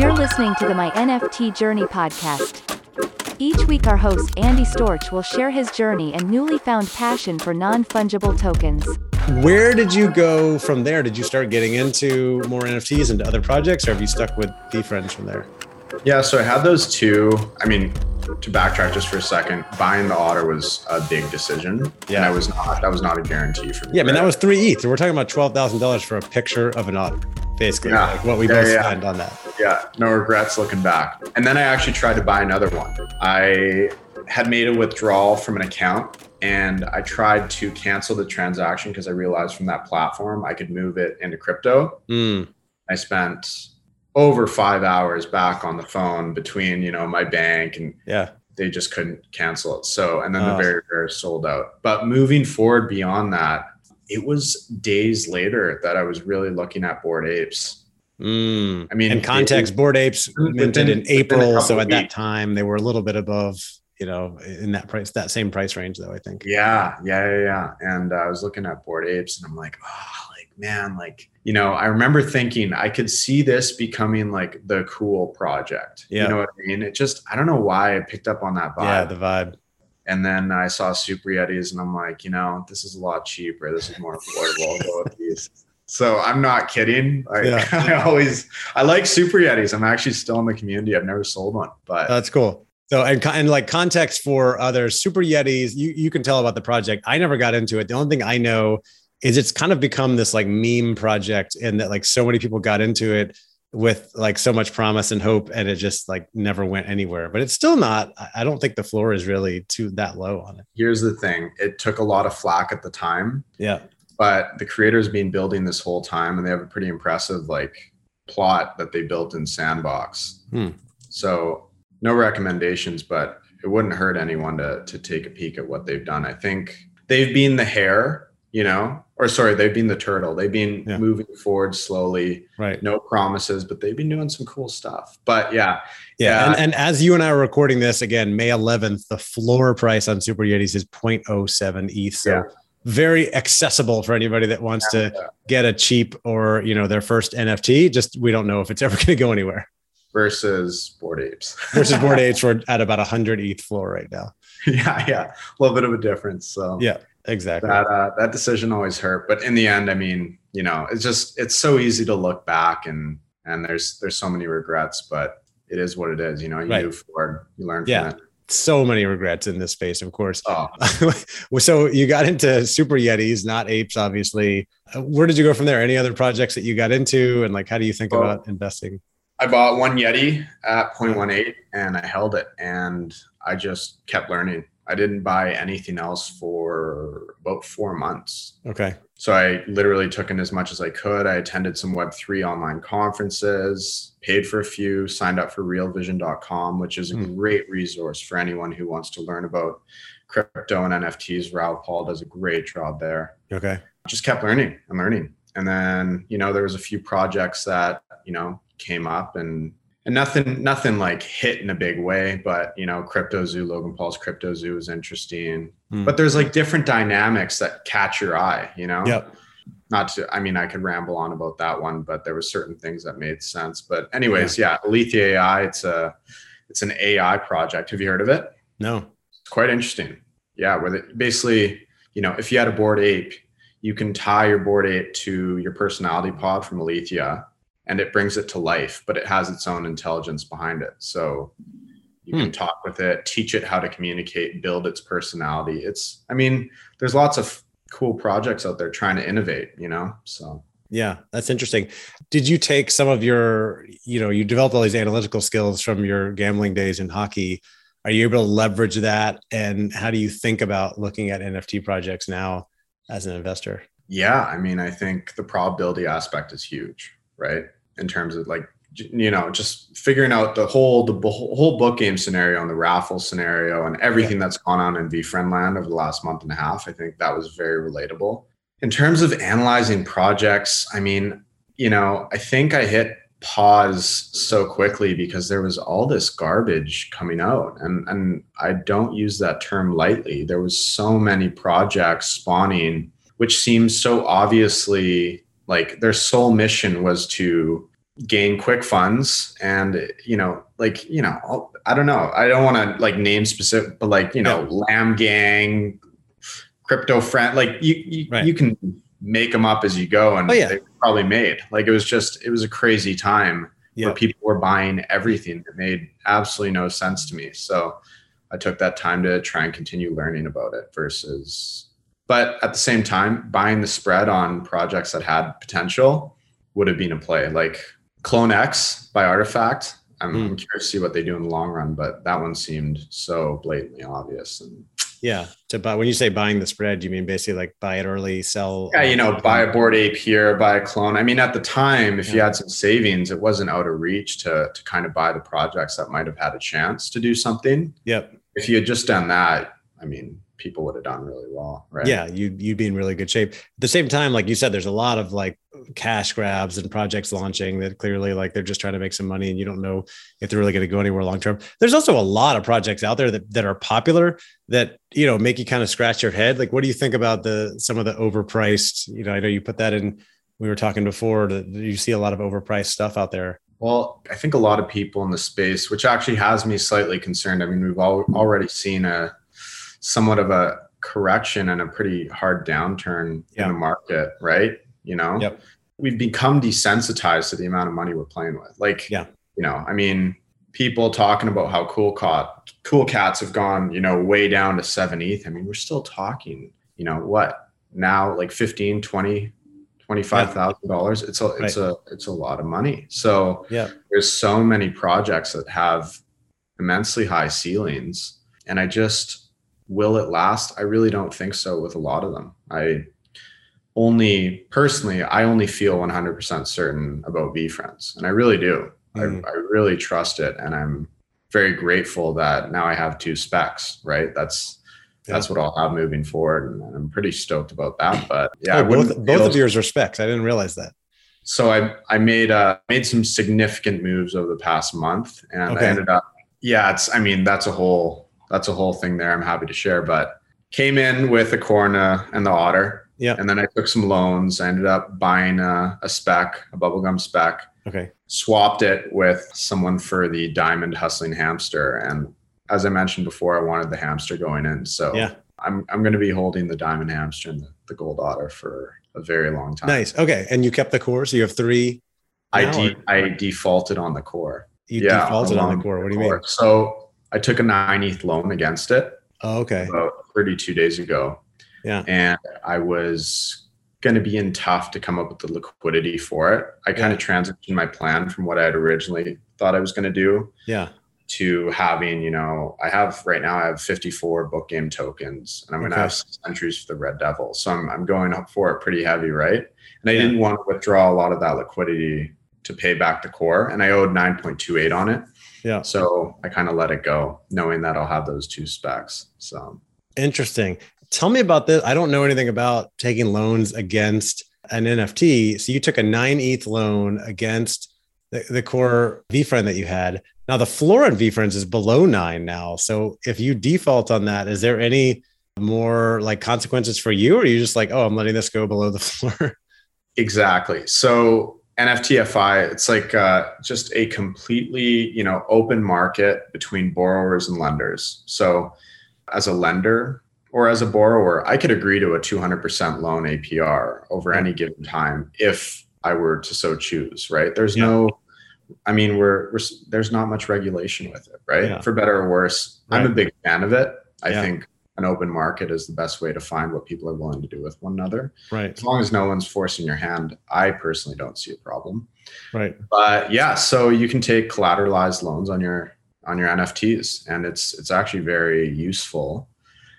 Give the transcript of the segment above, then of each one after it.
You're listening to the My NFT Journey podcast. Each week, our host Andy Storch will share his journey and newly found passion for non fungible tokens. Where did you go from there? Did you start getting into more NFTs into other projects, or have you stuck with VeeFriends from there? Yeah, so I had those two. I mean, to backtrack just for a second, buying the otter was a big decision. Yeah. and I was not. That was not a guarantee for me. Yeah, I mean that was three ETH. We're talking about twelve thousand dollars for a picture of an otter, basically. Yeah. Like what we Yeah, both yeah. spent on that. Yeah, no regrets looking back. And then I actually tried to buy another one. I had made a withdrawal from an account and I tried to cancel the transaction because I realized from that platform I could move it into crypto. Mm, I spent over five hours back on the phone between, you know, my bank and yeah. they just couldn't cancel it. So, and then Oh. the very, very sold out. But moving forward beyond that, it was days later that I was really looking at Bored Apes. Mm. I mean, in context, it- Bored Apes minted in April, so at that time they were a little bit above, you know, in that price, that same price range, though. I think. Yeah, yeah, yeah, yeah. And uh, I was looking at Bored Apes, and I'm like, oh, like man, like you know, I remember thinking I could see this becoming like the cool project. Yeah. You know what I mean? It just I don't know why I picked up on that vibe. Yeah, the vibe. And then I saw Super Yetis, and I'm like, you know, this is a lot cheaper. This is more affordable. Go with these. So I'm not kidding. Like, Yeah. I always I like Super Yetis. I'm actually still in the community. I've never sold one, but That's cool. So and, and like context for other Super Yetis, you, you can tell about the project. I never got into it. The only thing I know is it's kind of become this like meme project and that like so many people got into it with like so much promise and hope and it just like never went anywhere. But it's still not, I- don't think the floor is really too that low on it. here's the thing: it took a lot of flack at the time. Yeah. but the creator's been building this whole time and they have a pretty impressive like plot that they built in sandbox Hmm. so no recommendations but it wouldn't hurt anyone to to take a peek at what they've done i think they've been the hare you know or sorry they've been the turtle they've been Yeah. moving forward slowly Right. no promises but they've been doing some cool stuff but yeah Yeah. Yeah. And, and as you and I are recording this again, May 11th, the floor price on Super Yetis is 0.07 ETH. So Yeah. very accessible for anybody that wants to get a cheap or, you know, their first NFT. Just we don't know if it's ever going to go anywhere. versus Bored Apes Versus Bored Apes, we're at about 100 ETH floor right now. yeah yeah a little bit of a difference so Yeah, exactly. that uh, that decision always hurt but in the end i mean you know it's just it's so easy to look back and and there's there's so many regrets but it is what it is you know you Right. move forward you learn Yeah. from it So many regrets in this space, of course. oh so you got into Super Yetis, not apes, obviously. Uh, Where did you go from there? Any other projects that you got into? And like, how do you think Well, about investing? i bought one yeti at 0.18 and i held it and i just kept learning i didn't buy anything else for about four months Okay. So I literally took in as much as I could. I attended some Web3 online conferences, paid for a few, signed up for realvision.com, which is a Hmm. great resource for anyone who wants to learn about crypto and NFTs. Raoul Paul does a great job there. Okay. Just kept learning and learning. And then, you know, there was a few projects that, you know, came up and and nothing nothing like hit in a big way, but you know, Crypto Zoo, Logan Paul's Crypto Zoo is interesting. Hmm. But there's like different dynamics that catch your eye, you know? Yep. not to i mean i could ramble on about that one but there were certain things that made sense but anyways yeah, alethea ai it's a it's an ai project have you heard of it No. it's quite interesting yeah where they, basically you know if you had a Bored Ape you can tie your Bored Ape to your personality pod from alethea and it brings it to life but it has its own intelligence behind it so you Hmm. can talk with it teach it how to communicate build its personality it's i mean there's lots of cool projects out there trying to innovate you know so Yeah, that's interesting. Did you take some of your, you know, you developed all these analytical skills from your gambling days in hockey? Are you able to leverage that? And how do you think about looking at NFT projects now as an investor? yeah i mean i think the probability aspect is huge right in terms of like you know just figuring out the whole the whole book game scenario and the raffle scenario and everything that's gone on in VeeFriend land over the last month and a half i think that was very relatable. In terms of analyzing projects i mean you know i think i hit pause so quickly because there was all this garbage coming out and and I don't use that term lightly. There was so many projects spawning which seems so obviously like their sole mission was to gain quick funds and you know like you know I'll, i do not know i don't want to like name specific but like you know yeah. lamb gang crypto friend like you you, right. you can make them up as you go and oh, yeah. they probably made like it was just it was a crazy time where people were buying everything that made absolutely no sense to me so i took that time to try and continue learning about it versus but at the same time buying the spread on projects that had potential would have been a play like Clone X by RTFKT. I'm, mm. Curious to see what they do in the long run, but that one seemed so blatantly obvious. And yeah, to buy when you say buying the spread, you mean basically like buy it early, sell? Yeah, you know, buy a Bored Ape here, buy a clone. I mean, at the time, if yeah. you had some savings, it wasn't out of reach to to kind of buy the projects that might have had a chance to do something. Yep. If you had just done that, I mean, people would have done really well, right? Yeah, you you'd be in really good shape. At the same time, like you said, there's a lot of like cash grabs and projects launching that clearly like they're just trying to make some money and you don't know if they're really going to go anywhere long term. There's also a lot of projects out there that, that are popular that you know make you kind of scratch your head. Like, what do you think about the some of the overpriced? You know, I know you put that in. We were talking before that you see a lot of overpriced stuff out there. Well, I think a lot of people in the space, which actually has me slightly concerned. I mean, we've all already seen a somewhat of a correction and a pretty hard downturn yeah. in the market, right? You know, yep. we've become desensitized to the amount of money we're playing with. Like, yeah, you know, I mean, people talking about how cool cat cool cats have gone, you know, way down to seven ETH. I mean, we're still talking, you know, what now like 15, 20, $25,000. It's a, it's right. a, it's a lot of money. So yeah, there's so many projects that have immensely high ceilings. And I just, will it last? I really don't think so with a lot of them. I only personally, I only feel 100% certain about VeeFriends, and I really do. Mm. I, I really trust it, and I'm very grateful that now I have two specs. Right, that's yeah. that's what I'll have moving forward, and I'm pretty stoked about that. But yeah, oh, both, both of yours are specs. I didn't realize that. So I I made uh made some significant moves over the past month, and okay. I ended up yeah, it's I mean that's a whole that's a whole thing there. I'm happy to share. But came in with a Corona and the Otter. Yeah. And then I took some loans. I ended up buying a, a spec, a bubblegum spec. Okay. Swapped it with someone for the diamond hustling hamster. And as I mentioned before, I wanted the hamster going in. So yeah. I'm I'm going to be holding the diamond hamster and the, the gold otter for a very long time. Nice. Okay. And you kept the core. So you have three. I de- I defaulted on the core. You yeah, defaulted on the core. What do you core. mean? So I took a 9 ETH loan against it. Oh, okay. About 32 days ago. Yeah. And I was going to be in tough to come up with the liquidity for it. I kind of transitioned my plan from what I had originally thought I was going to do. Yeah. To having, you know, I have right now I have 54 book game tokens and I'm going to have entries for the Red Devil. So I'm, I'm going up for it pretty heavy, right? And I yeah. didn't want to withdraw a lot of that liquidity to pay back the core and I owed 9.28 on it. Yeah. So I kind of let it go, knowing that I'll have those two specs. So interesting. Tell me about this. I don't know anything about taking loans against an NFT. So you took a nine ETH loan against the, the core VeeFriend that you had. Now the floor on VeeFriends is below nine now. So if you default on that, is there any more like consequences for you, or are you just like, oh, I'm letting this go below the floor? Exactly. So NFTFI, it's like uh, just a completely, you know, open market between borrowers and lenders. So, as a lender or as a borrower, I could agree to a 200% loan APR over any given time if I were to so choose. Right? There's yeah. no, I mean, we're, we're there's not much regulation with it, right? Yeah. For better or worse, right. I'm a big fan of it. I yeah. think an open market is the best way to find what people are willing to do with one another. Right. As long as no one's forcing your hand, I personally don't see a problem. Right. But yeah, so you can take collateralized loans on your on your NFTs, and it's it's actually very useful.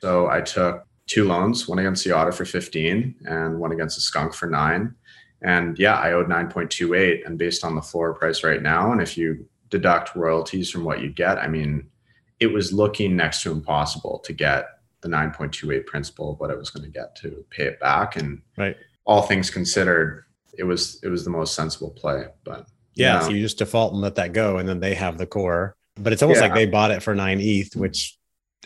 So I took two loans, one against the Otter for 15 and one against the Skunk for nine. And yeah, I owed 9.28. And based on the floor price right now, and if you deduct royalties from what you get, I mean, it was looking next to impossible to get the 9.28 principal of what I was going to get to pay it back. And right. all things considered, it was it was the most sensible play. But yeah, you know, so you just default and let that go, and then they have the core. But it's almost yeah. like they bought it for nine ETH, which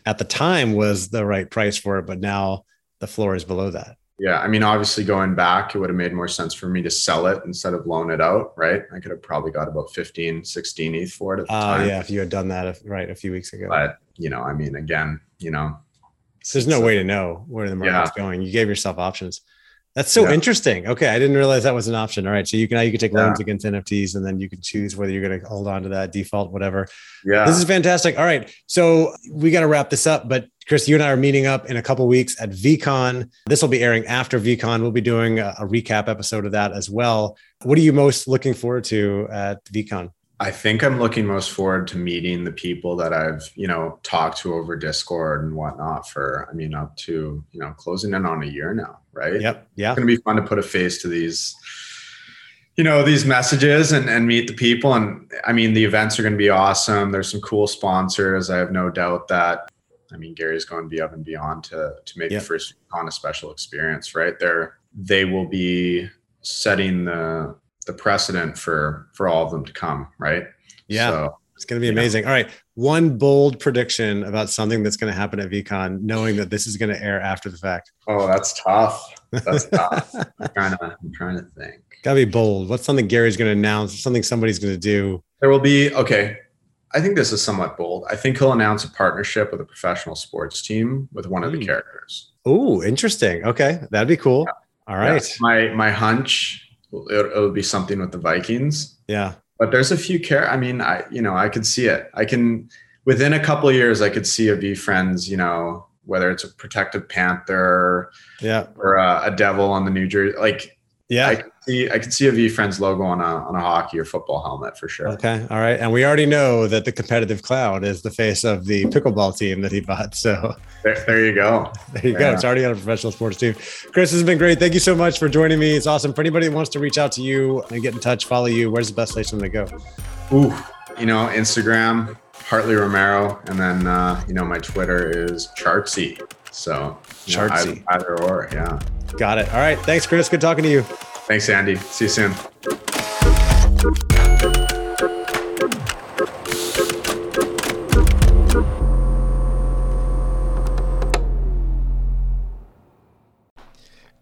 at the time was the right price for it, but now the floor is below that. Yeah, I mean, obviously going back, it would have made more sense for me to sell it instead of loan it out, right? I could have probably got about 15, 16 ETH for it at the Oh time. yeah, if you had done that if, right a few weeks ago. But, you know, I mean, again, you know, There's no so- way to know where the market's going. You gave yourself options. That's so Yeah. interesting. Okay, I didn't realize that was an option. All right, so you can now you can take Yeah. loans against NFTs, and then you can choose whether you're going to hold on to that default, whatever. Yeah. This is fantastic. All right, so we got to wrap this up. But Chris, you and I are meeting up in a couple weeks at VeeCon. This will be airing after VeeCon. We'll be doing a, a recap episode of that as well. What are you most looking forward to at VeeCon? I think I'm looking most forward to meeting the people that I've, you know, talked to over Discord and whatnot for, I mean, up to, you know, closing in on a year now, right? Yep. Yeah. It's going to be fun to put a face to these, you know, these messages and, and meet the people. And I mean, the events are going to be awesome. There's some cool sponsors. I have no doubt that, I mean, Gary's going to be up and beyond to, to make Yep. the first on a special experience, right? There, they will be setting the, the precedent for, for all of them to come, right? Yeah. So, It's going to be Yeah. amazing. All right. One bold prediction about something that's going to happen at VeeCon, knowing that this is going to air after the fact. oh, that's tough. That's tough. I'm trying to, I'm trying to think. Gotta be bold. What's something Gary's going to announce? Something somebody's going to do? There will be okay. I think this is somewhat bold. I think he'll announce a partnership with a professional sports team with one of the Hmm. characters. Oh, interesting. Okay, that'd be cool. All right. Yeah. My my hunch it, it'll be something with the Vikings. Yeah. But there's a few care. I mean, I you know I could see it. I can within a couple of years I could see a VeeFriends. You know whether it's a protective panther Yeah. or a, a devil on the New Jersey. Like Yeah. I could see I see a VeeFriends logo on a on a hockey or football helmet for sure. Okay. All right. And we already know that the competitive cloud is the face of the pickleball team that he bought. So There, there you go. there you go. It's already on a professional sports team. Chris, this has been great. Thank you so much for joining me. It's awesome. For anybody that wants to reach out to you and get in touch, follow you, where's the best place for them to go? Ooh, you know, Instagram, Hartley Romero, and then uh, you know my Twitter is Chartsy. So you know, Chartsy. either, either or, yeah. Got it. All right. Thanks, Chris. Good talking to you. Thanks, Andy. See you soon.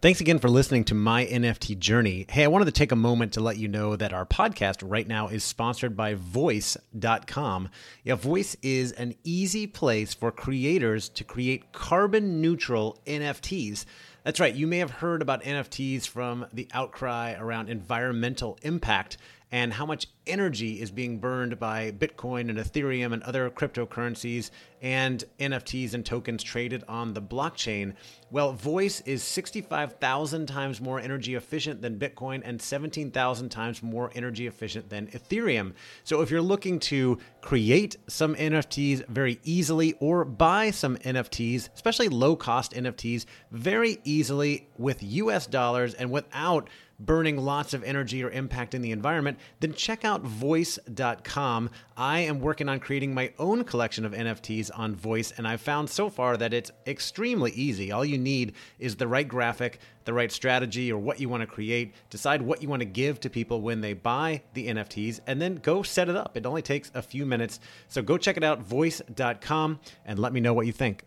Thanks again for listening to my NFT journey. Hey, I wanted to take a moment to let you know that our podcast right now is sponsored by voice.com. Yeah, Voice is an easy place for creators to create carbon neutral NFTs. That's right, you may have heard about NFTs from the outcry around environmental impact and how much energy is being burned by Bitcoin and Ethereum and other cryptocurrencies and NFTs and tokens traded on the blockchain. Well, Voice is 65,000 times more energy efficient than Bitcoin and 17,000 times more energy efficient than Ethereum. So if you're looking to create some NFTs very easily or buy some NFTs, especially low cost NFTs, very easily with US dollars and without burning lots of energy or impacting the environment, then check out voice.com. I am working on creating my own collection of NFTs on Voice, and I've found so far that it's extremely easy. All you need is the right graphic, the right strategy, or what you want to create, decide what you want to give to people when they buy the NFTs, and then go set it up. It only takes a few minutes. So go check it out, voice.com, and let me know what you think.